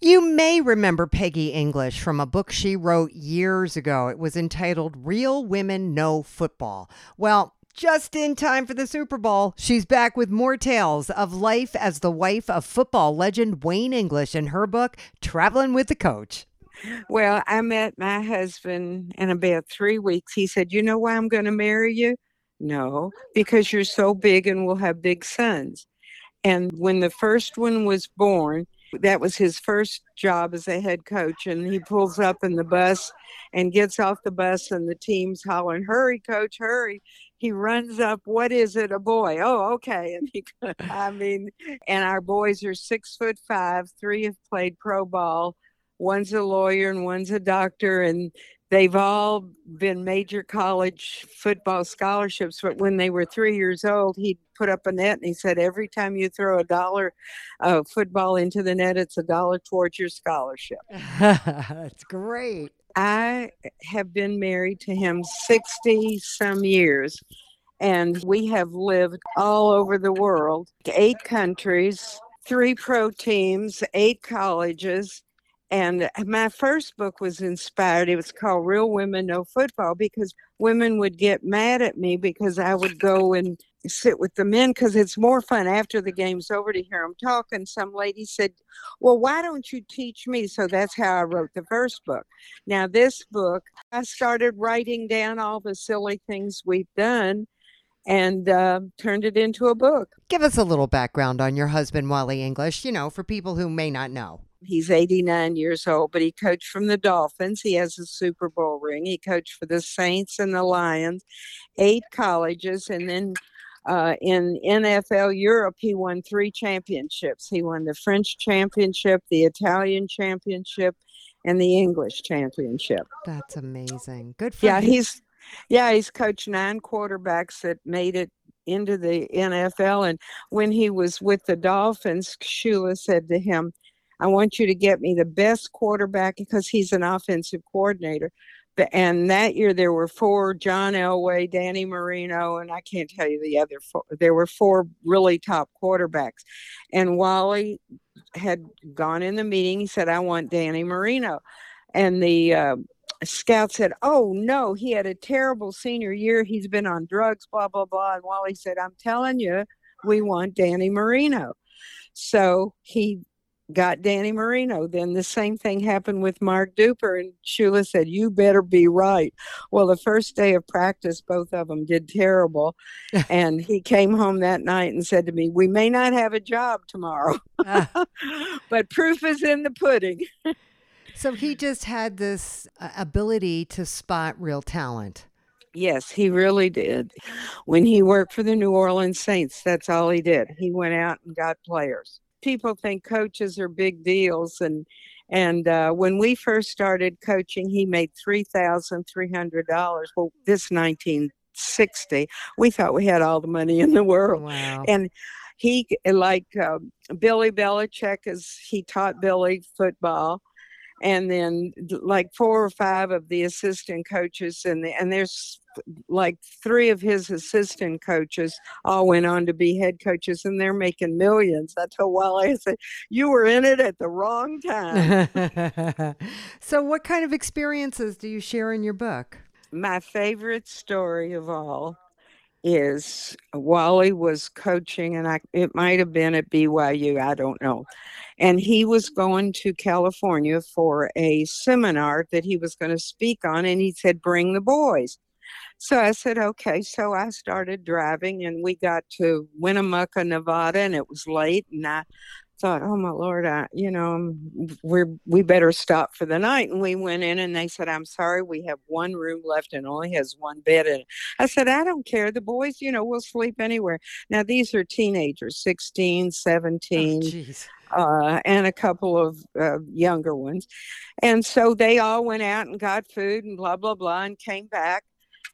You may remember Peggy English from a book she wrote years ago. It was entitled Real Women Know Football. Well, just in time for the Super Bowl, she's back with more tales of life as the wife of football legend Wayne English in her book, Traveling with the Coach. Well, I met my husband in about three weeks. He said, You know why I'm going to marry you? No, because you're so big and we'll have big sons. And when the first one was born, that was his first job as a head coach. And he pulls up in the bus and gets off the bus, and the team's hollering, Hurry, coach, hurry. He runs up, What is it? A boy. Oh, okay. And he, I mean, and our boys are six foot five, three have played pro ball. One's a lawyer and one's a doctor, and they've all been major college football scholarships but when they were three years old he put up a net and he said every time you throw a dollar of football into the net it's a dollar towards your scholarship That's great. i have been married to him 60 some years and we have lived all over the world eight countries three pro teams eight colleges and my first book was inspired. It was called Real Women Know Football because women would get mad at me because I would go and sit with the men because it's more fun after the game's over to hear them talk. And some lady said, Well, why don't you teach me? So that's how I wrote the first book. Now, this book, I started writing down all the silly things we've done and uh, turned it into a book. Give us a little background on your husband, Wally English, you know, for people who may not know. He's 89 years old, but he coached from the Dolphins. He has a Super Bowl ring. He coached for the Saints and the Lions, eight colleges, and then uh, in NFL Europe, he won three championships. He won the French championship, the Italian championship, and the English championship. That's amazing. Good for Yeah, him. he's yeah, he's coached nine quarterbacks that made it into the NFL. And when he was with the Dolphins, Shula said to him, I want you to get me the best quarterback because he's an offensive coordinator. And that year there were four John Elway, Danny Marino, and I can't tell you the other four. There were four really top quarterbacks. And Wally had gone in the meeting. He said, I want Danny Marino. And the uh, scout said, Oh, no, he had a terrible senior year. He's been on drugs, blah, blah, blah. And Wally said, I'm telling you, we want Danny Marino. So he got Danny Marino. Then the same thing happened with Mark Duper, and Shula said, "You better be right." Well, the first day of practice, both of them did terrible, and he came home that night and said to me, "We may not have a job tomorrow, Ah, but proof is in the pudding." so he just had this uh, ability to spot real talent. Yes, he really did. When he worked for the New Orleans Saints, that's all he did. He went out and got players. People think coaches are big deals, and and uh, when we first started coaching, he made three thousand three hundred dollars. Well, this nineteen sixty, we thought we had all the money in the world, Wow. and he like um, Billy Belichick is he taught Billy football, and then like four or five of the assistant coaches, and the, and there's like three of his assistant coaches all went on to be head coaches, and they're making millions. I told Wally, I said, "You were in it at the wrong time." so, what kind of experiences do you share in your book? My favorite story of all is Wally was coaching, and I it might have been at BYU, I don't know. And he was going to California for a seminar that he was going to speak on, and he said, Bring the boys. So I said, Okay. So I started driving, and we got to Winnemucca, Nevada, and it was late, and I thought, oh my lord, I, you know, we're we better stop for the night. And we went in, and they said, I'm sorry, we have one room left and only has one bed in it. I said, I don't care. The boys, you know, will sleep anywhere. Now these are teenagers, 16, 17. Oh, uh, and a couple of uh, younger ones. And so they all went out and got food and blah, blah, blah, and came back.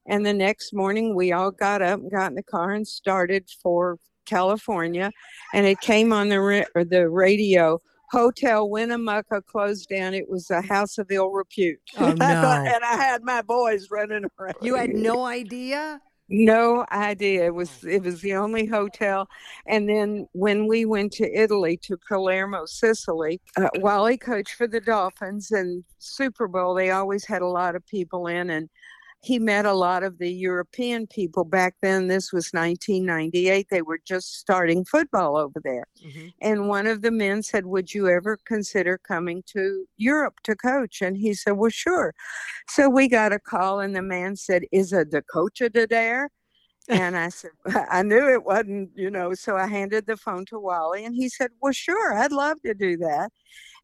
And the next morning, we all got up and got in the car and started for California, and it came on the ra- the radio. Hotel Winnemucca closed down. It was a house of ill repute. Oh, no. and I had my boys running around. You had no idea? No idea. It was it was the only hotel. And then when we went to Italy to Palermo, Sicily, uh, Wally coached for the Dolphins and Super Bowl. They always had a lot of people in, and he met a lot of the European people back then. This was 1998. They were just starting football over there. Mm-hmm. And one of the men said, Would you ever consider coming to Europe to coach? And he said, Well, sure. So we got a call, and the man said, Is a Dakota there? and I said, I knew it wasn't, you know. So I handed the phone to Wally, and he said, Well, sure, I'd love to do that.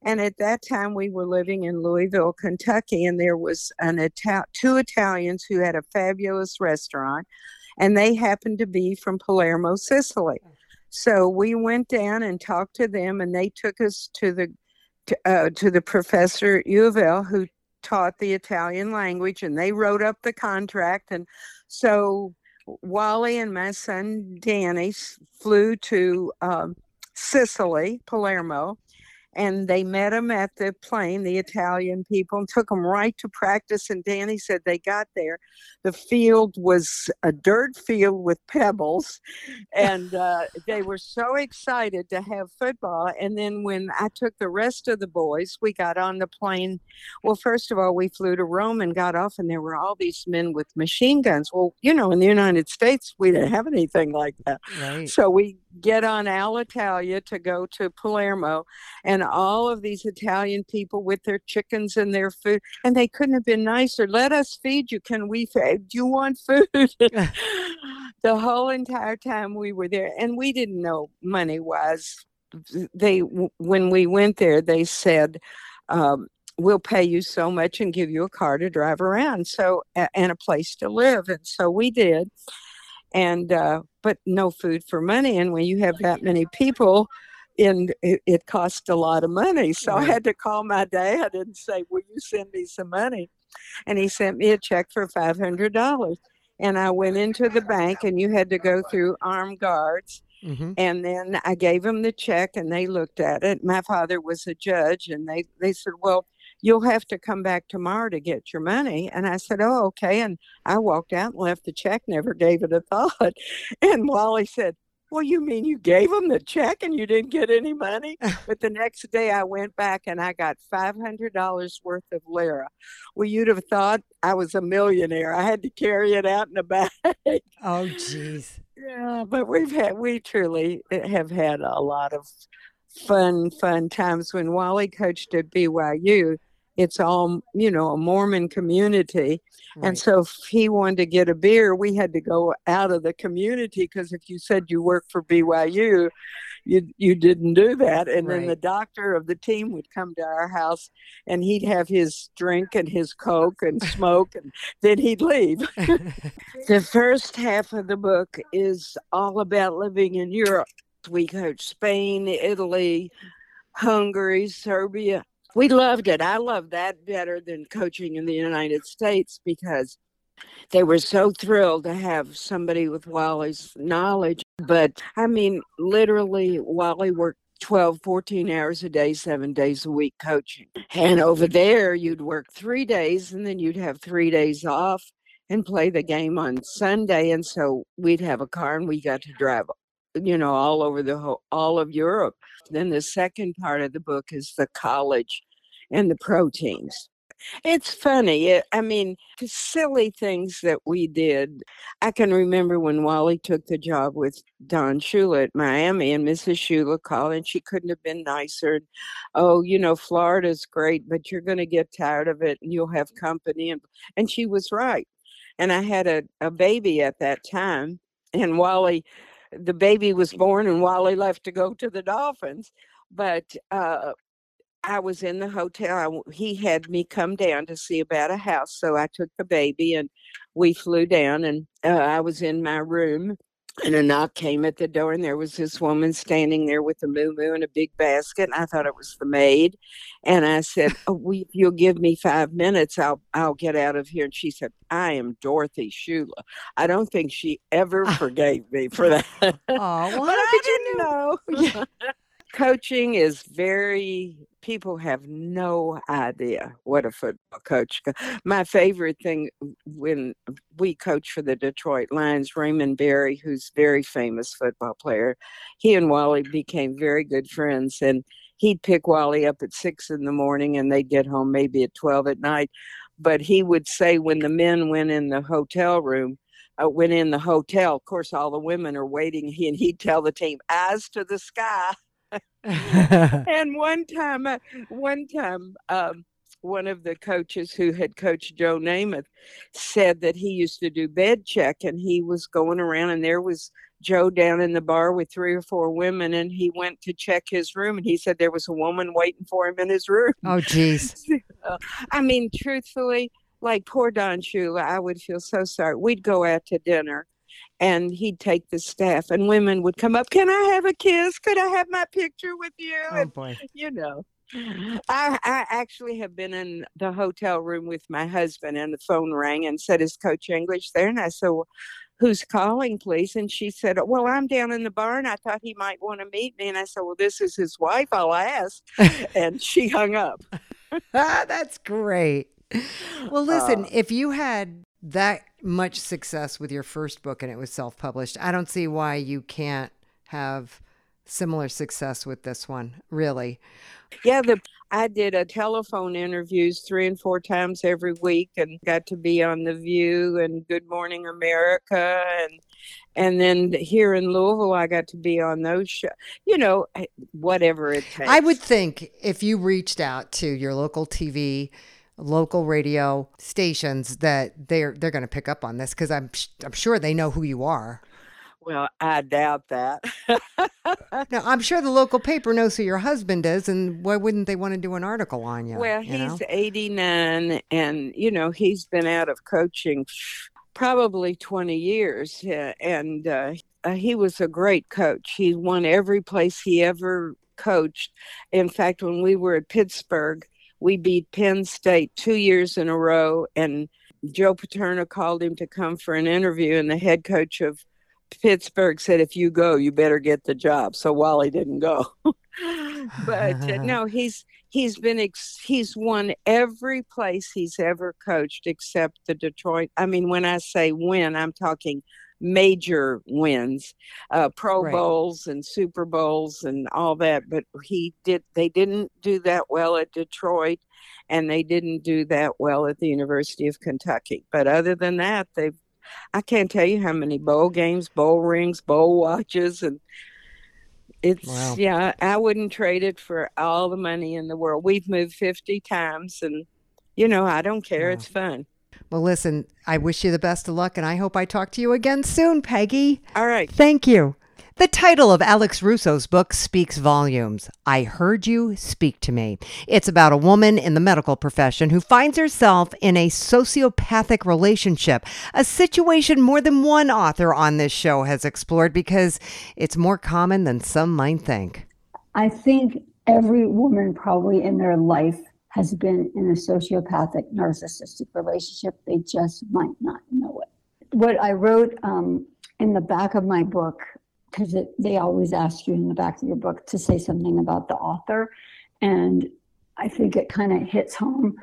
And at that time, we were living in Louisville, Kentucky, and there was an Ital- two Italians who had a fabulous restaurant, and they happened to be from Palermo, Sicily. So we went down and talked to them, and they took us to the to, uh, to the professor at U of L who taught the Italian language, and they wrote up the contract. And so Wally and my son Danny flew to um, Sicily, Palermo, and they met him at the plane, the Italian people, and took him right to practice. And Danny said they got there. The field was a dirt field with pebbles, and uh, they were so excited to have football. And then when I took the rest of the boys, we got on the plane. Well, first of all, we flew to Rome and got off, and there were all these men with machine guns. Well, you know, in the United States, we didn't have anything like that. Right. So we get on Alitalia to go to Palermo, and all of these Italian people with their chickens and their food, and they couldn't have been nicer. Let us feed you. Can we feed? Do you want food? the whole entire time we were there, and we didn't know money was. They when we went there, they said. Um, we'll pay you so much and give you a car to drive around so and a place to live and so we did and uh, but no food for money. And when you have that many people, and it, it cost a lot of money. So I had to call my dad and say, "Will you send me some money?" And he sent me a check for five hundred dollars. And I went into the bank, and you had to go through armed guards. Mm-hmm. And then I gave them the check, and they looked at it. My father was a judge, and they they said, "Well." You'll have to come back tomorrow to get your money. And I said, oh, okay. And I walked out and left the check, never gave it a thought. And Wally said, well, you mean you gave him the check and you didn't get any money? but the next day I went back and I got $500 worth of lira. Well, you'd have thought I was a millionaire. I had to carry it out in a bag. Oh, jeez. Yeah, but we've had, we truly eh, have had a lot of fun, fun times. When Wally coached at BYU, it's all you know a mormon community right. and so if he wanted to get a beer we had to go out of the community because if you said you work for byu you you didn't do that and right. then the doctor of the team would come to our house and he'd have his drink and his coke and smoke and then he'd leave the first half of the book is all about living in europe we coach spain italy hungary serbia we loved it. I loved that better than coaching in the United States because they were so thrilled to have somebody with Wally's knowledge. But I mean, literally, Wally worked 12, 14 hours a day, seven days a week coaching. And over there, you'd work three days and then you'd have three days off and play the game on Sunday. And so we'd have a car and we got to drive, you know, all over the whole, all of Europe. Then the second part of the book is the college and the proteins. It's funny. It, I mean, the silly things that we did. I can remember when Wally took the job with Don Shula at Miami, and Mrs. Shula called, and she couldn't have been nicer. Oh, you know, Florida's great, but you're going to get tired of it, and you'll have company. And and she was right. And I had a, a baby at that time, and Wally, the baby was born, and Wally left to go to the Dolphins. but uh, I was in the hotel. I, he had me come down to see about a house, so I took the baby and we flew down. And uh, I was in my room, and a knock came at the door, and there was this woman standing there with a muumuu and a big basket. And I thought it was the maid, and I said, oh, we, "You'll give me five minutes, I'll I'll get out of here." And she said, "I am Dorothy Shula." I don't think she ever forgave me for that. Oh, well, but I didn't know. Coaching is very people have no idea what a football coach. My favorite thing when we coach for the Detroit Lions, Raymond Berry, who's very famous football player, he and Wally became very good friends, and he'd pick Wally up at six in the morning, and they'd get home maybe at twelve at night. But he would say when the men went in the hotel room, uh, went in the hotel. Of course, all the women are waiting, he, and he'd tell the team, "Eyes to the sky." and one time, uh, one time, um, one of the coaches who had coached Joe Namath said that he used to do bed check, and he was going around, and there was Joe down in the bar with three or four women, and he went to check his room, and he said there was a woman waiting for him in his room. oh, geez. I mean, truthfully, like poor Don Shula, I would feel so sorry. We'd go out to dinner and he'd take the staff and women would come up, Can I have a kiss? Could I have my picture with you? Oh, and, boy. you know. I, I actually have been in the hotel room with my husband and the phone rang and said, Is Coach English there? And I said, well, Who's calling, please? And she said, Well, I'm down in the barn. I thought he might want to meet me. And I said, Well, this is his wife. I'll ask. and she hung up. That's great. Well, listen, Uh, if you had that much success with your first book and it was self published, I don't see why you can't have similar success with this one, really. Yeah, the I did a telephone interviews three and four times every week, and got to be on the View and Good Morning America, and and then here in Louisville, I got to be on those shows. You know, eh, whatever it takes. I would think if you reached out to your local TV, local radio stations, that they're they're going to pick up on this because I'm I'm sure they know who you are. Well, I doubt that. Now I'm sure the local paper knows who your husband is, and why wouldn't they want to do an article on you? well, you know? he's 89, and you know he's been out of coaching probably 20 years, uh, and uh, uh, he was a great coach. He won every place he ever coached. In fact, when we were at Pittsburgh, we beat Penn State two years in a row, and Joe Paterno called him to come for an interview, and the head coach of Pittsburgh said, "If you go, you better get the job." So Wally didn't go, but uh, no, he's he's been ex- he's won every place he's ever coached except the Detroit. I mean, when I say win, I'm talking major wins, uh, Pro Right. Bowls and Super Bowls and all that. But he did they didn't do that well at Detroit, and they didn't do that well at the University of Kentucky. But other than that, they've I can't tell you how many bowl games, bowl rings, bowl watches, and it's Wow. yeah. I wouldn't trade it for all the money in the world. We've moved fifty times, and you know I don't care. Wow. It's fun. Well, listen, I wish you the best of luck, and I hope I talk to you again soon, Peggy. All right. Thank you. The title of Alex Russo's book speaks volumes. I Heard You Speak to Me. It's about a woman in the medical profession who finds herself in a sociopathic relationship, a situation more than one author on this show has explored because it's more common than some might think. I think every woman probably in their life has been in a sociopathic narcissistic relationship. They just might not know it. What I wrote um, in the back of my book, because they always ask you in the back of your book to say something about the author, and I think it kind of hits home.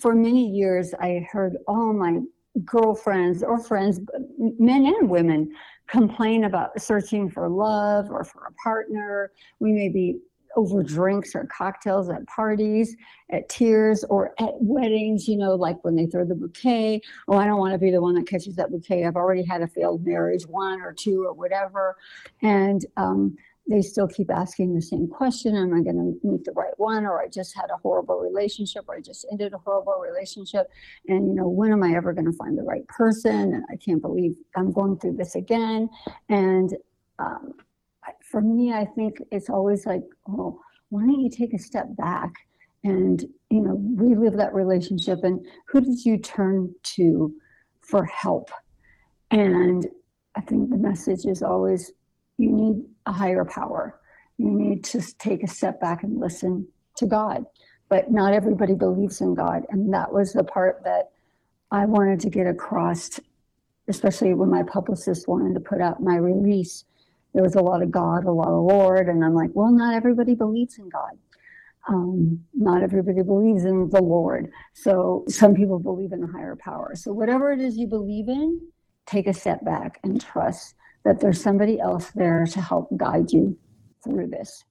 For many years, I heard all my girlfriends or friends, men and women, complain about searching for love or for a partner. We may be over drinks or cocktails at parties, at tears, or at weddings, you know, like when they throw the bouquet. Oh, I don't want to be the one that catches that bouquet. I've already had a failed marriage, one or two or whatever. And um, they still keep asking the same question Am I going to meet the right one? Or I just had a horrible relationship, or I just ended a horrible relationship. And, you know, when am I ever going to find the right person? And I can't believe I'm going through this again. And um, for me, I think it's always like, oh, why don't you take a step back and you know relive that relationship and who did you turn to for help? And i think the message is always you need a higher power. You need to take a step back and listen to god. But not everybody believes in god. And that was the part that i wanted to get across especially when my publicist wanted to put out my release there was a lot of god a lot of lord and i'm like well not everybody believes in god um, not everybody believes in the Lord. So some people believe in a higher power. So whatever it is you believe in, take a step back and trust that there's somebody else there to help guide you through this.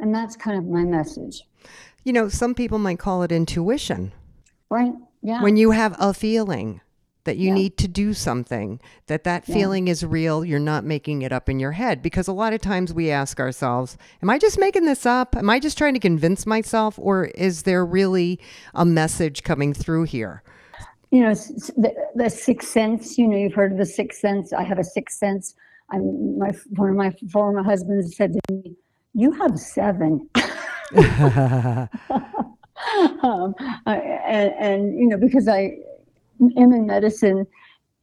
And that's kind of my message. You know, some people might call it intuition. Right. Yeah. When you have a feeling that you Yeah. need to do something, that that Yeah. feeling is real, you're not making it up in your head. Because a lot of times we ask ourselves, Am I just making this up? Am I just trying to convince myself? Or is there really a message coming through here? you know, the, the sixth sense, you know, you've heard of the sixth sense. I have a sixth sense. I'm my, one of my former husbands said to me, you have seven. um, I- and, and you know because I am in medicine,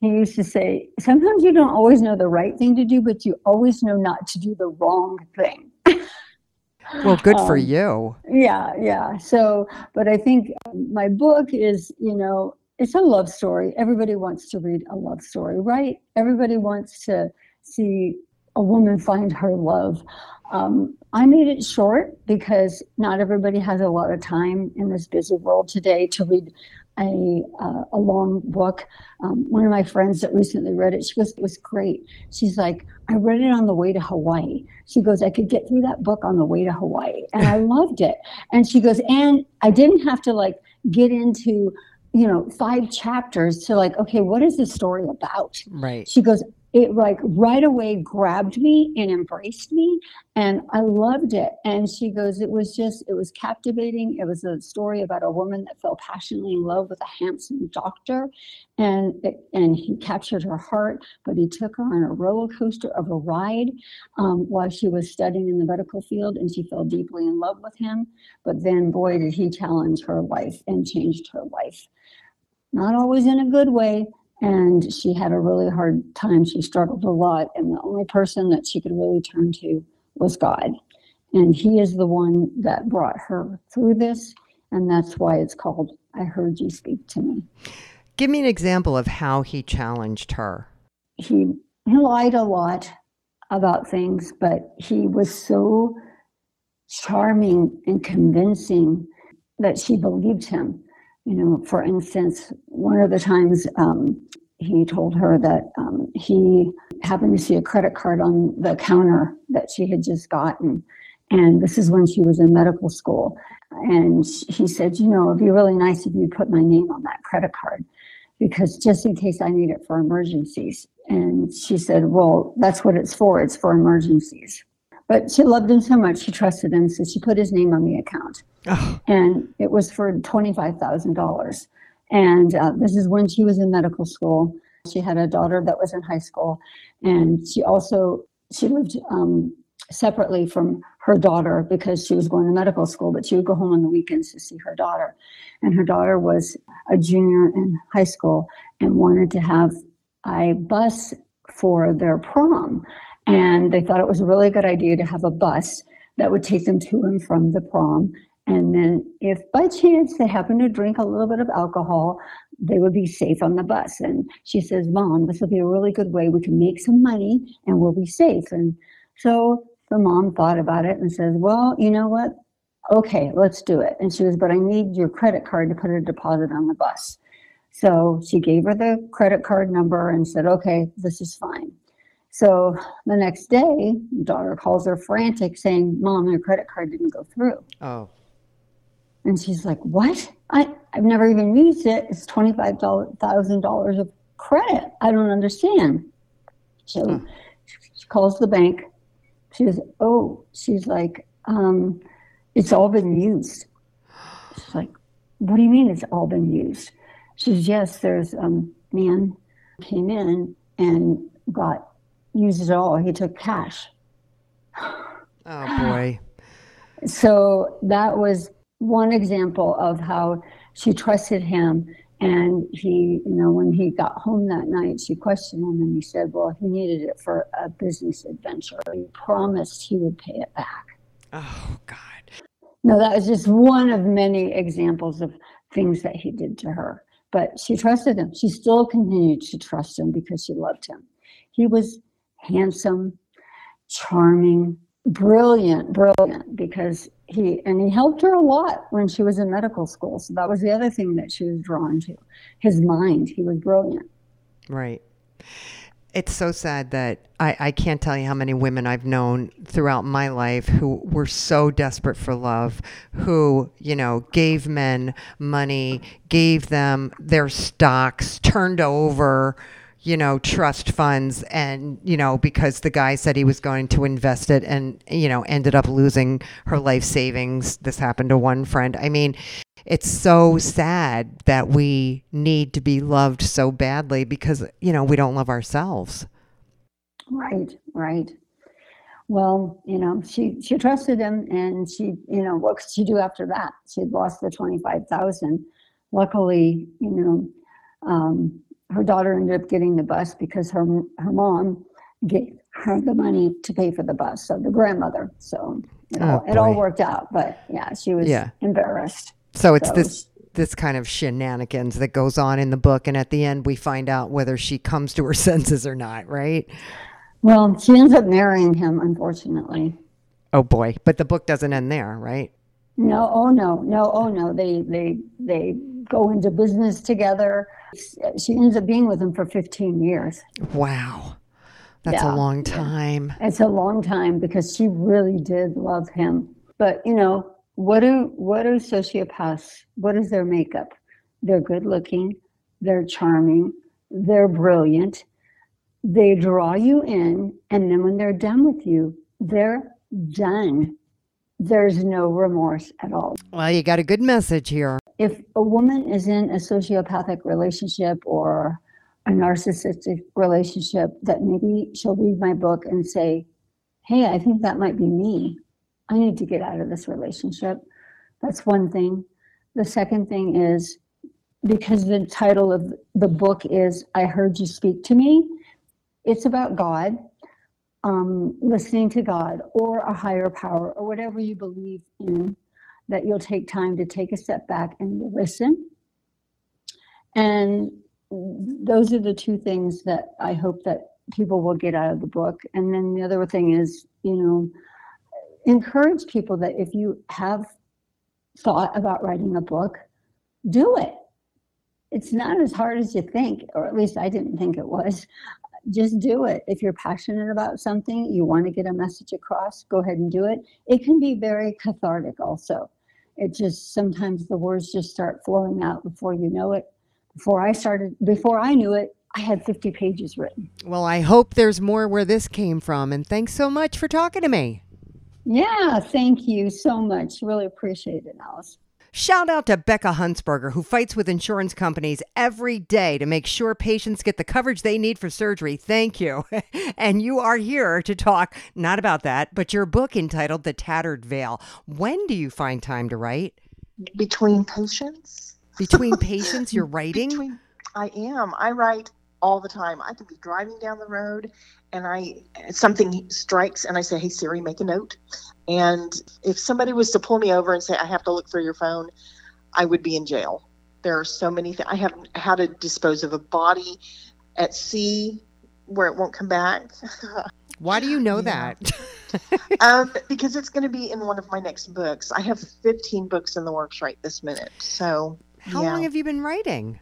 he used to say sometimes you don't always know the right thing to do, but you always know not to do the wrong thing. well, good for Um, you. Yeah, yeah. So, but I think um, my book is, you know, it's a love story. Everybody wants to read a love story, right? Everybody wants to see a woman find her love. Um, I made it short because not everybody has a lot of time in this busy world today to read a, uh, a long book. Um, one of my friends that recently read it, she goes, it was great. She's like, I read it on the way to Hawaii. She goes, I could get through that book on the way to Hawaii. And I loved it. And she goes, and I didn't have to like get into, you know, five chapters to like, okay, what is this story about? Right. She goes, it like right away grabbed me and embraced me and I loved it. And she goes, it was just, it was captivating. It was a story about a woman that fell passionately in love with a handsome doctor and and he captured her heart, but he took her on a roller coaster of a ride um, while she was studying in the medical field and she fell deeply in love with him. But then boy, did he challenge her life and changed her life. Not always in a good way, and she had a really hard time. She struggled a lot, and the only person that she could really turn to was God. And He is the one that brought her through this, and that's why it's called I Heard You Speak to Me. Give me an example of how he challenged her. He, he lied a lot about things, but he was so charming and convincing that she believed him. You know, for instance, one of the times um, he told her that um, he happened to see a credit card on the counter that she had just gotten. And this is when she was in medical school. And he said, You know, it'd be really nice if you put my name on that credit card because just in case I need it for emergencies. And she said, Well, that's what it's for. It's for emergencies. But she loved him so much, she trusted him. So she put his name on the account Oh, and it was for $25,000. And uh, this is when she was in medical school. She had a daughter that was in high school, and she also she lived um, separately from her daughter because she was going to medical school, but she would go home on the weekends to see her daughter. And her daughter was a junior in high school and wanted to have a bus for their prom. And they thought it was a really good idea to have a bus that would take them to and from the prom. And then, if by chance they happened to drink a little bit of alcohol, they would be safe on the bus. And she says, Mom, this will be a really good way. We can make some money and we'll be safe. And so the mom thought about it and says, Well, you know what? Okay, let's do it. And she was, But I need your credit card to put a deposit on the bus. So she gave her the credit card number and said, Okay, this is fine. So the next day, daughter calls her frantic saying, Mom, your credit card didn't go through. oh, And she's like, What? I, I've never even used it. It's $25,000 of credit. I don't understand. So Huh. she calls the bank. She goes, Oh, she's like, um, It's all been used. She's like, What do you mean it's all been used? She says, Yes, there's a um, man came in and got used it all. He took cash. oh boy. So that was one example of how she trusted him. And he, you know, when he got home that night, she questioned him and he said, well, he needed it for a business adventure. He promised he would pay it back. Oh, God. No, that was just one of many examples of things that he did to her. But she trusted him. She still continued to trust him because she loved him. He was handsome, charming, brilliant, brilliant because he and he helped her a lot when she was in medical school. So that was the other thing that she was drawn to. His mind. He was brilliant. Right. It's so sad that I, I can't tell you how many women I've known throughout my life who were so desperate for love, who, you know, gave men money, gave them their stocks, turned over, you know, trust funds and, you know, because the guy said he was going to invest it and, you know, ended up losing her life savings. This happened to one friend. I mean, it's so sad that we need to be loved so badly because, you know, we don't love ourselves. Right, right. Well, you know, she she trusted him and she, you know, what could she do after that? She had lost the 25,000. Luckily, you know, um, her daughter ended up getting the bus because her her mom gave her the money to pay for the bus. So the grandmother. So it, oh, all, Oh, it all worked out. But yeah, she was Yeah. embarrassed. So it's So this this kind of shenanigans that goes on in the book and at the end we find out whether she comes to her senses or not, right? Well, she ends up marrying him, unfortunately. Oh boy, but the book doesn't end there, right? No, oh no, no, oh no. They they they go into business together. She ends up being with him for 15 years. Wow. That's Yeah, a long time. It's a long time because she really did love him. But you know, what do what do sociopaths? What is their makeup? They're good looking, they're charming, they're brilliant. They draw you in, and then when they're done with you, they're done. There's no remorse at all. Well, you got a good message here. If a woman is in a sociopathic relationship or a narcissistic relationship, that maybe she'll read my book and say, Hey, I think that might be me. I need to get out of this relationship. That's one thing. The second thing is because the title of the book is I Heard You Speak to Me, it's about God, um, listening to God or a higher power or whatever you believe in that you'll take time to take a step back and listen. And those are the two things that I hope that people will get out of the book. And then the other thing is, you know, encourage people that if you have thought about writing a book, do it. It's not as hard as you think, or at least I didn't think it was. Just do it. If you're passionate about something, you want to get a message across, go ahead and do it. It can be very cathartic also it just sometimes the words just start flowing out before you know it before i started before i knew it i had 50 pages written Well, I hope there's more where this came from. And thanks so much for talking to me. yeah thank you so much really appreciate it alice Shout out to Becca Huntsberger, who fights with insurance companies every day to make sure patients get the coverage they need for surgery. Thank you. and you are here to talk not about that, but your book entitled The Tattered Veil. When do you find time to write? between patients. Between patients, you're writing? Between, I am. I write all the time. I can be driving down the road, and I something strikes, and I say, "Hey Siri, make a note." And if somebody was to pull me over and say, "I have to look for your phone," I would be in jail. There are so many things. I have how to dispose of a body at sea where it won't come back. Why do you know Yeah. that? um, because it's going to be in one of my next books. I have 15 books in the works right this minute. So, How yeah, long have you been writing?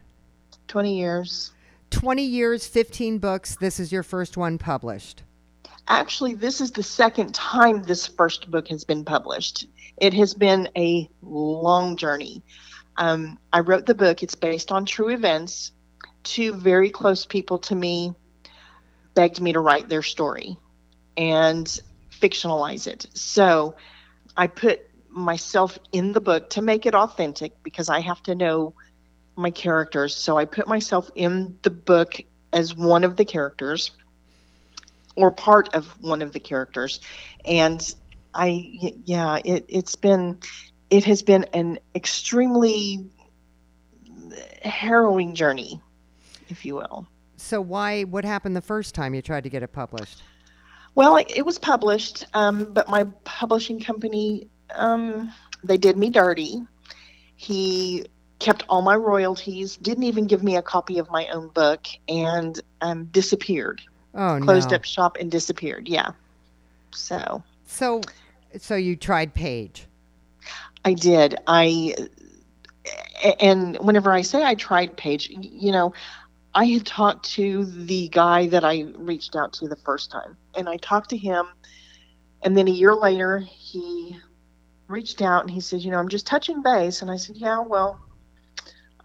20 years. 20 years, 15 books. This is your first one published. Actually, this is the second time this first book has been published. It has been a long journey. Um, I wrote the book, it's based on true events. Two very close people to me begged me to write their story and fictionalize it. So I put myself in the book to make it authentic because I have to know my characters. So I put myself in the book as one of the characters or part of one of the characters. And I yeah, it it's been it has been an extremely harrowing journey, if you will. So why? What happened the first time you tried to get it published? Well, it, it was published, um, but my publishing company um, they did me dirty. He kept all my royalties, didn't even give me a copy of my own book, and um, disappeared. Oh Closed no. up shop and disappeared. Yeah. So So, so you tried Page. I did. I and whenever I say I tried Page, you know, I had talked to the guy that I reached out to the first time, and I talked to him, and then a year later he reached out and he said, you know, I'm just touching base, and I said, yeah, well,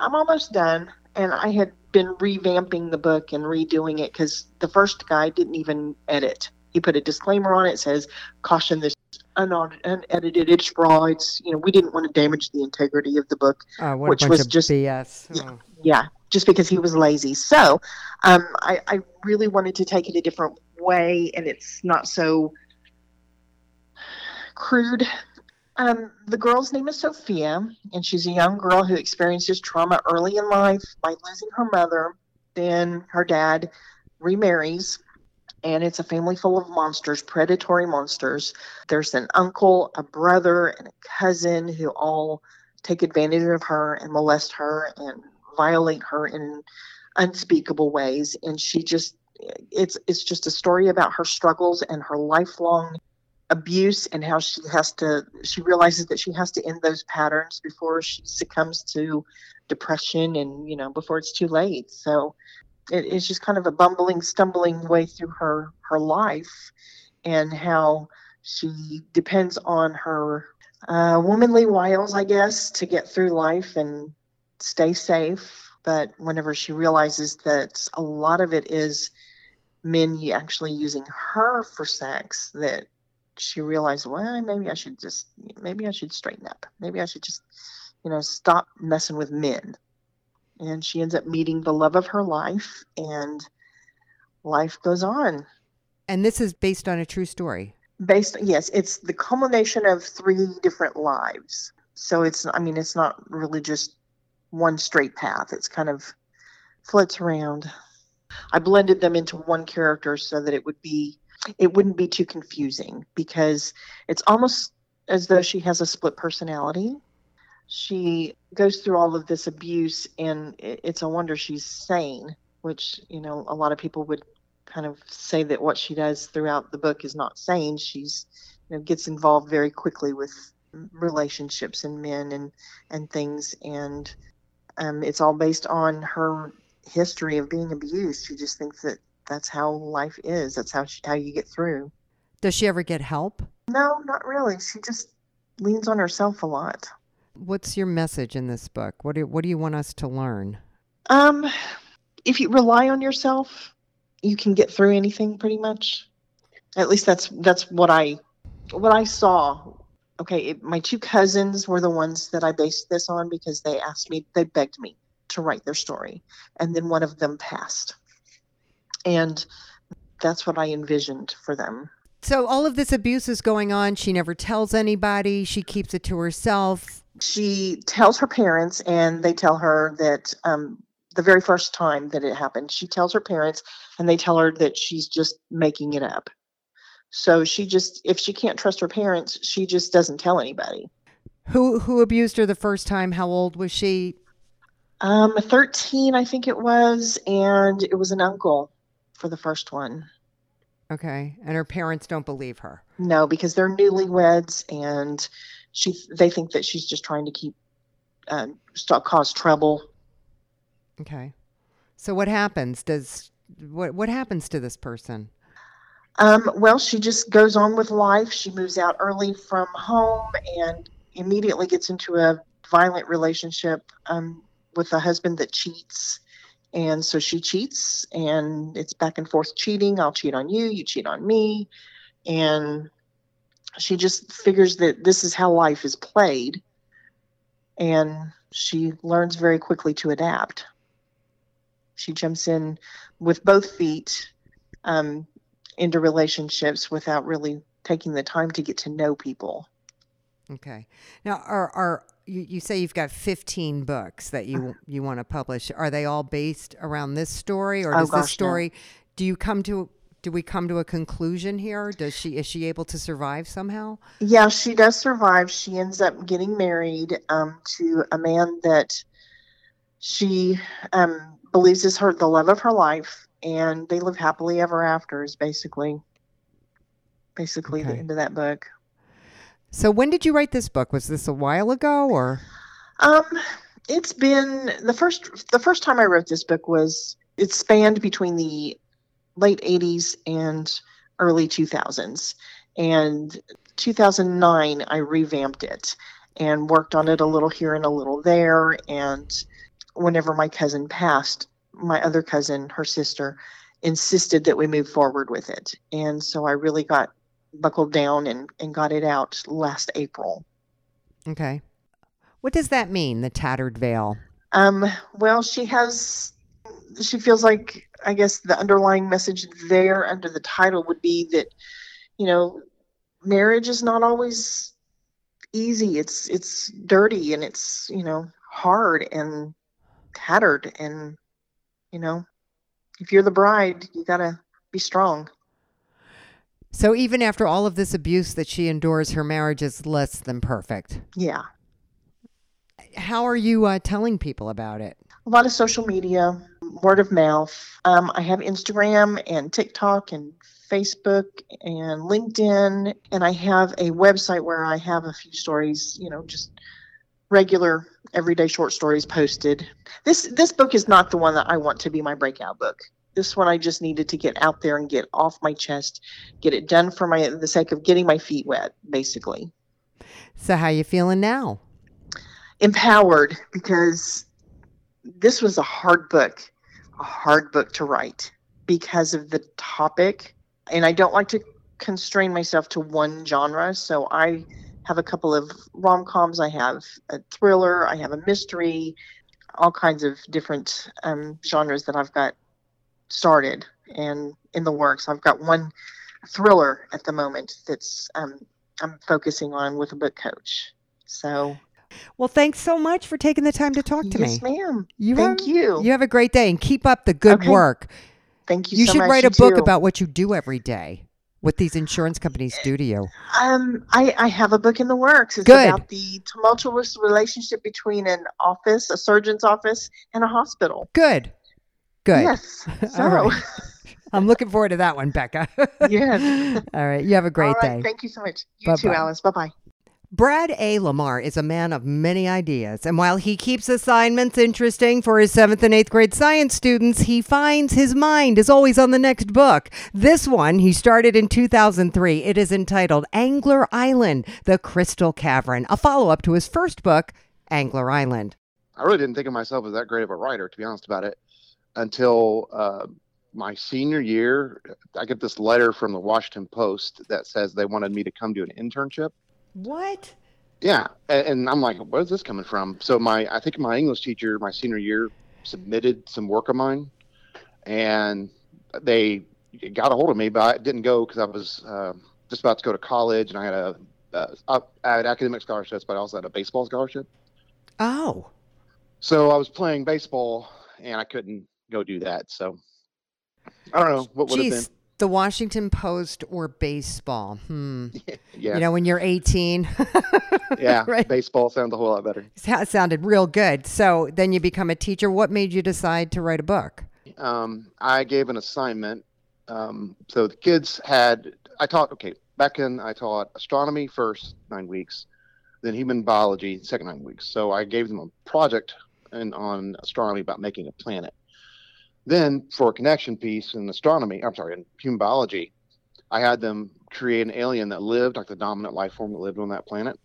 I'm almost done, and I had been revamping the book and redoing it because the first guy didn't even edit. He put a disclaimer on it, says caution this unedited it's raw it's you know we didn't want to damage the integrity of the book Uh, Which was just- BS. Yeah. Oh. yeah just because he was lazy so um, I, I really wanted to take it a different way and it's not so crude um, the girl's name is sophia and she's a young girl who experiences trauma early in life by losing her mother then her dad remarries and it's a family full of monsters predatory monsters. There's an uncle a brother and a cousin who all take advantage of her and molest her and violate her in unspeakable ways and she just it's it's just a story about her struggles and her lifelong abuse and how she has to she realizes that she has to end those patterns before she succumbs to depression and you know before it's too late. So it, it's just kind of a bumbling stumbling way through her her life and how she depends on her uh, womanly wiles i guess to get through life and stay safe. But whenever she realizes that a lot of it is men actually using her for sex that she realized well maybe i should just maybe i should straighten up. Maybe i should just you know stop messing with men. And she ends up meeting the love of her life and life goes on. And this is based on a true story. based yes it's the culmination of three different lives. So it's i mean it's not really just one straight path. It's kind of flits around. I blended them into one character so that it would be it wouldn't be too confusing because it's almost as though she has a split personality. She goes through all of this abuse and it's a wonder she's sane which you know a lot of people would kind of say that what she does throughout the book is not sane. She's you know gets involved very quickly with relationships and men and and things. And um, it's all based on her history of being abused. She just thinks that that's how life is. That's how she, how you get through. Does she ever get help? no not really. She just leans on herself a lot. What's your message in this book? What do what do you want us to learn? um if you rely on yourself you can get through anything pretty much. At least that's that's what i what i saw. Okay it, my two cousins were the ones that i based this on because they asked me they begged me to write their story. And then one of them passed and that's what i envisioned for them So all of this abuse is going on. She never tells anybody. She keeps it to herself. she tells her parents and they tell her that um, the very first time that it happened she tells her parents and they tell her that she's just making it up so she just if she can't trust her parents she just doesn't tell anybody Who who abused her the first time? How old was she? um, 13 i think it was and it was an uncle for the first one Okay, and her parents don't believe her. no because they're newlyweds and she they think that she's just trying to keep um, stop cause trouble Okay, so what happens? Does what what happens to this person? Um, well, she just goes on with life. She moves out early from home and immediately gets into a violent relationship um, with a husband that cheats. And so she cheats, and it's back and forth cheating. I'll cheat on you, you cheat on me. And she just figures that this is how life is played. And she learns very quickly to adapt. She jumps in with both feet um, into relationships without really taking the time to get to know people. Okay. Now, are are you, you say you've got 15 books that you you want to publish? Are they all based around this story, or Oh, does this gosh, no. story? Do you come to? Do we come to a conclusion here? Does she is she able to survive somehow? Yeah, she does survive. She ends up getting married um, to a man that she um, believes is her the love of her life, and they live happily ever after. Is basically basically the end of that book. So when did you write this book? Was this a while ago, or Um, it's been the first the first time I wrote this book was it spanned between the late 80s and early 2000s. And 2009 I revamped it and worked on it a little here and a little there and whenever my cousin passed, my other cousin, her sister, insisted that we move forward with it. And so I really got buckled down and, and got it out last April. okay? What does that mean? The tattered veil. Um, well, she has, she feels like, I guess the underlying message there under the title would be that, you know, marriage is not always easy. It's, it's dirty and it's, you know, hard and tattered. And, you know, if you're the bride, you gotta be strong. So even after all of this abuse that she endures, her marriage is less than perfect. Yeah. How are you uh, telling people about it? a lot of social media, word of mouth. Um, I have Instagram and TikTok and Facebook and LinkedIn, and I have a website where I have a few stories, you know, just regular everyday short stories posted. This this book is not the one that I want to be my breakout book. This one I just needed to get out there and get off my chest, get it done for my the sake of getting my feet wet, basically. So how you feeling now? empowered because this was a hard book, a hard book to write because of the topic. And I don't like to constrain myself to one genre. So I have a couple of rom coms, I have a thriller, I have a mystery, all kinds of different um, genres that I've got started and in the works. I've got one thriller at the moment that's um, I'm focusing on with a book coach. So Well, thanks so much for taking the time to talk to yes, me. ma'am. You Thank have, you. You have a great day and keep up the good Okay. work. Thank you. You so should much. write You a book too. about what you do every day, what these insurance companies do to you. Um, I, I have a book in the works. It's Good. about the tumultuous relationship between an office, a surgeon's office, and a hospital. Good. Good. Yes. All So, right. I'm looking forward to that one, Becca. Yes. All right. You have a great all right. day. Thank you so much. You too, Bye-bye. Alice. Bye bye. Brad A. Lamar is a man of many ideas, and while he keeps assignments interesting for his seventh and eighth grade science students, he finds his mind is always on the next book. This one he started in 2003. It is entitled Angler Island The Crystal Cavern, a follow up to his first book, Angler Island. I really didn't think of myself as that great of a writer, to be honest about it, until uh, my senior year. I get this letter from the Washington Post that says they wanted me to come do an internship. What? Yeah, and, and I'm like, where's this coming from? So my, I think my English teacher, my senior year, submitted some work of mine, and they got a hold of me, but I didn't go because I was uh, just about to go to college, and I had a uh, I had academic scholarships, but I also had a baseball scholarship. Oh. So I was playing baseball and I couldn't go do that. So I don't know what would have Geez, the Washington Post or baseball? Hmm. Yeah, You know, when you're 18. yeah. right. Baseball sounds a whole lot better. That sounded real good. So then you become a teacher. What made you decide to write a book? Um, I gave an assignment. Um, so the kids had. I taught. Okay, back in I taught astronomy first nine weeks, then human biology second nine weeks. So I gave them a project and on astronomy about making a planet. Then for a connection piece in astronomy, I'm sorry, in human biology, I had them create an alien that lived like the dominant life form that lived on that planet.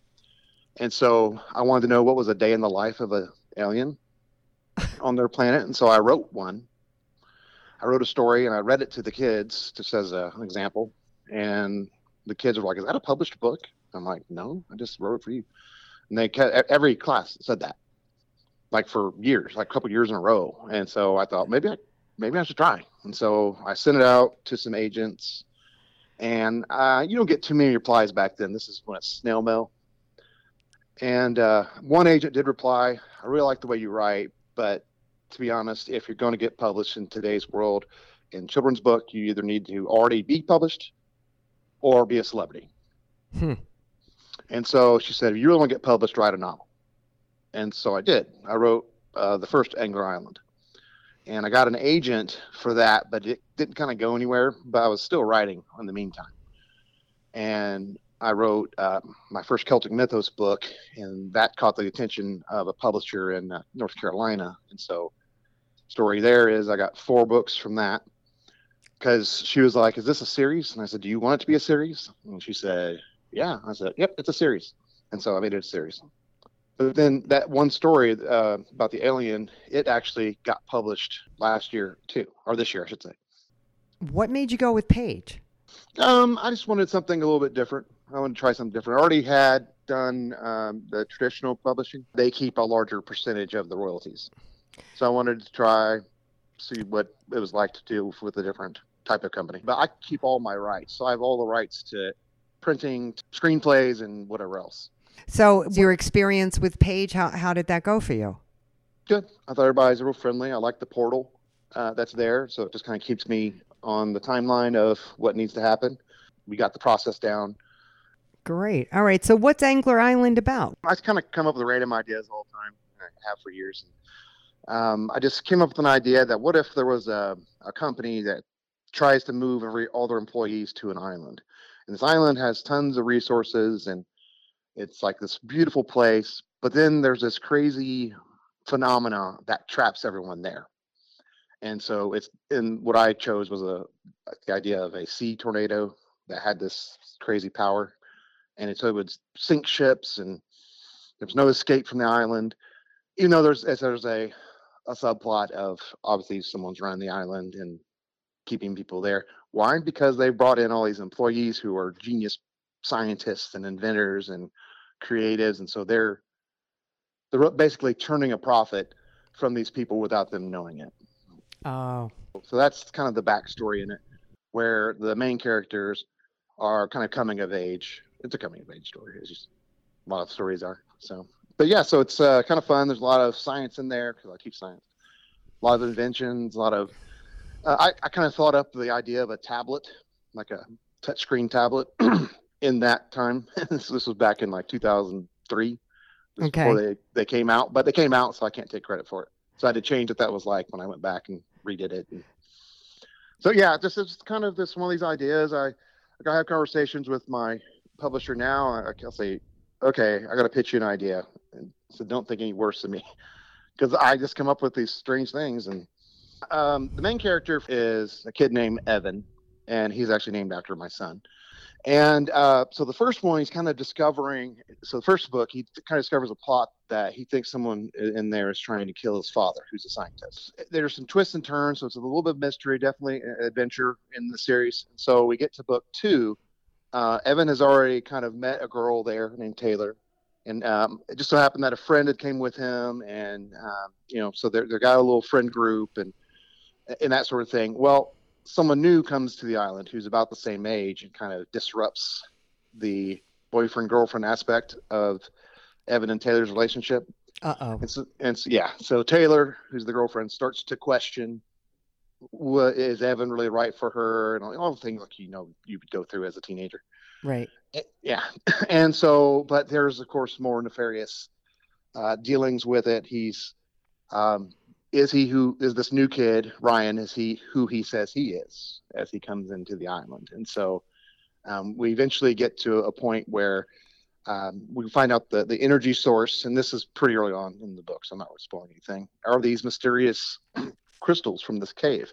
And so I wanted to know what was a day in the life of an alien on their planet. And so I wrote one. I wrote a story and I read it to the kids just as a, an example. And the kids were like, "Is that a published book?" I'm like, "No, I just wrote it for you." And they kept, every class said that, like for years, like a couple years in a row. And so I thought maybe I maybe I should try. And so I sent it out to some agents, And uh, you don't get too many replies back then. This is when it's snail mail. And uh, one agent did reply, I really like the way you write, but to be honest, if you're going to get published in today's world in children's book, you either need to already be published or be a celebrity. Hmm. And so she said, if you really want to get published, write a novel. And so I did. I wrote uh, the first Angler Island. And I got an agent for that, but it didn't kind of go anywhere. But I was still writing in the meantime. And I wrote uh, my first Celtic Mythos book, and that caught the attention of a publisher in uh, North Carolina. And so, story there is I got four books from that because she was like, "Is this a series?" And I said, "Do you want it to be a series?" And she said, "Yeah." I said, "Yep, it's a series." And so I made it a series. But then that one story uh, about the alien, it actually got published last year too, or this year, I should say. What made you go with Page? Um, I just wanted something a little bit different. I wanted to try something different. I already had done um, the traditional publishing. They keep a larger percentage of the royalties, so I wanted to try see what it was like to do with a different type of company. But I keep all my rights, so I have all the rights to printing, screenplays, and whatever else. So, your experience with Page, how, how did that go for you? Good. I thought everybody's real friendly. I like the portal uh, that's there, so it just kind of keeps me on the timeline of what needs to happen. We got the process down. Great. All right. So, what's Angler Island about? I kind of come up with random ideas all the time. I have for years. Um, I just came up with an idea that what if there was a, a company that tries to move every all their employees to an island, and this island has tons of resources and it's like this beautiful place, but then there's this crazy phenomena that traps everyone there. And so it's and what I chose was a the idea of a sea tornado that had this crazy power, and it, so it would sink ships, and there's no escape from the island. Even though there's there's a a subplot of obviously someone's running the island and keeping people there. Why? Because they brought in all these employees who are genius scientists and inventors and creatives, and so they're they're basically turning a profit from these people without them knowing it. Oh. So that's kind of the backstory in it, where the main characters are kind of coming of age. It's a coming of age story. It's just a lot of stories are. So, but yeah, so it's uh, kind of fun. There's a lot of science in there because I keep science. A lot of inventions. A lot of. Uh, I I kind of thought up the idea of a tablet, like a touchscreen tablet, in that time. this, this was back in like 2003. Okay. Before they, they came out, but they came out, so I can't take credit for it. So I had to change what that was like when I went back and redid it. And so yeah, this is kind of this one of these ideas. I like I have conversations with my publisher now. I, I'll say, okay, I got to pitch you an idea, and so don't think any worse of me, because I just come up with these strange things. And um, the main character is a kid named Evan, and he's actually named after my son. And uh, so the first one, he's kind of discovering. So the first book, he kind of discovers a plot that he thinks someone in there is trying to kill his father, who's a scientist. There's some twists and turns, so it's a little bit of mystery, definitely adventure in the series. And so we get to book two. Uh, Evan has already kind of met a girl there named Taylor, and um, it just so happened that a friend had came with him, and um, you know, so they they got a little friend group and and that sort of thing. Well, someone new comes to the island who's about the same age and kind of disrupts the boyfriend girlfriend aspect of Evan and Taylor's relationship. Uh oh. And so, and so, yeah, so Taylor, who's the girlfriend, starts to question what is Evan really right for her and all, all the things like you know you would go through as a teenager. Right. Yeah, and so, but there's of course more nefarious uh, dealings with it. He's um, is he who is this new kid ryan is he who he says he is as he comes into the island? And so um, we eventually get to a point where um, we find out the, the energy source and this is pretty early on in the book so i'm not spoiling anything are these mysterious crystals from this cave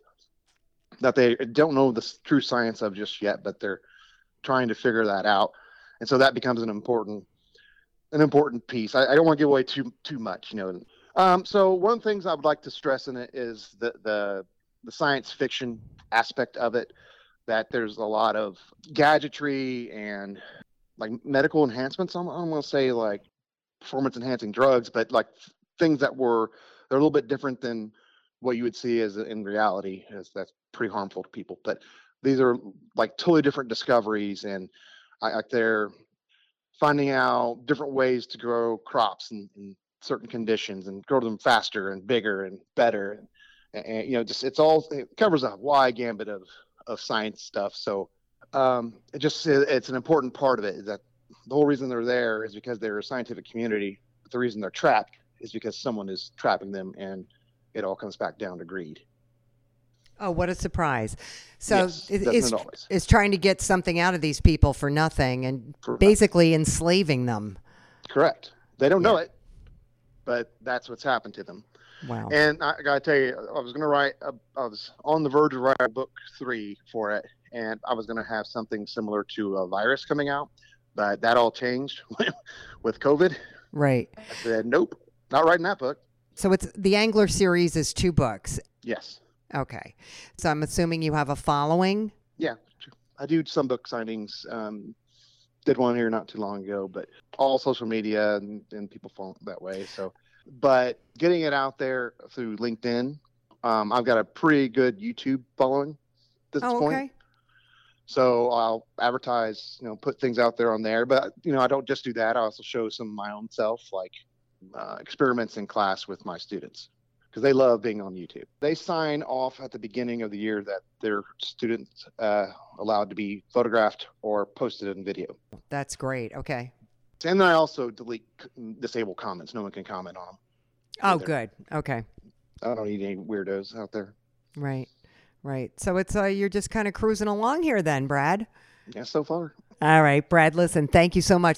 that they don't know the true science of just yet but they're trying to figure that out. And so that becomes an important an important piece. I, I don't want to give away too too much you know um, so one of the things I would like to stress in it is the the, the science fiction aspect of it. That there's a lot of gadgetry and like medical enhancements. I'm, I'm going to say like performance enhancing drugs, but like things that were they're a little bit different than what you would see as in reality, as that's pretty harmful to people. But these are like totally different discoveries, and like they're finding out different ways to grow crops and, in certain conditions and grow them faster and bigger and better. And, and you know, just it's all it covers a wide gambit of of science stuff. So um, it just it's an important part of it is that the whole reason they're there is because they're a scientific community. But the reason they're trapped is because someone is trapping them, and it all comes back down to greed. Oh, what a surprise! So Yes, it's, is trying to get something out of these people for nothing and Correct. basically enslaving them. Correct. They don't know it, but that's what's happened to them. Wow. And I gotta tell you, I was gonna write. A, I was on the verge of writing book three for it, and I was gonna have something similar to a virus coming out, but that all changed with COVID. right. I said, nope, not writing that book. So it's the Angler series is two books. Yes, Okay. So I'm assuming you have a following. yeah, I do some book signings. Um, did one here not too long ago, but all social media and, and people follow that way. So, but getting it out there through LinkedIn, um, I've got a pretty good YouTube following at this Oh, point. okay. So I'll advertise, you know, put things out there on there. But you know, I don't just do that. I also show some of my own self, like uh, experiments in class with my students, because they love being on YouTube. They sign off at the beginning of the year that their students uh, allowed to be photographed or posted in video. That's great. Okay. And then I also delete, disable comments. No one can comment on them. Oh, Either. good. Okay. I don't need any weirdos out there. Right. Right. So it's uh, you're just kind of cruising along here then, Brad. Yeah, so far. All right, Brad. Listen, thank you so much.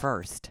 first.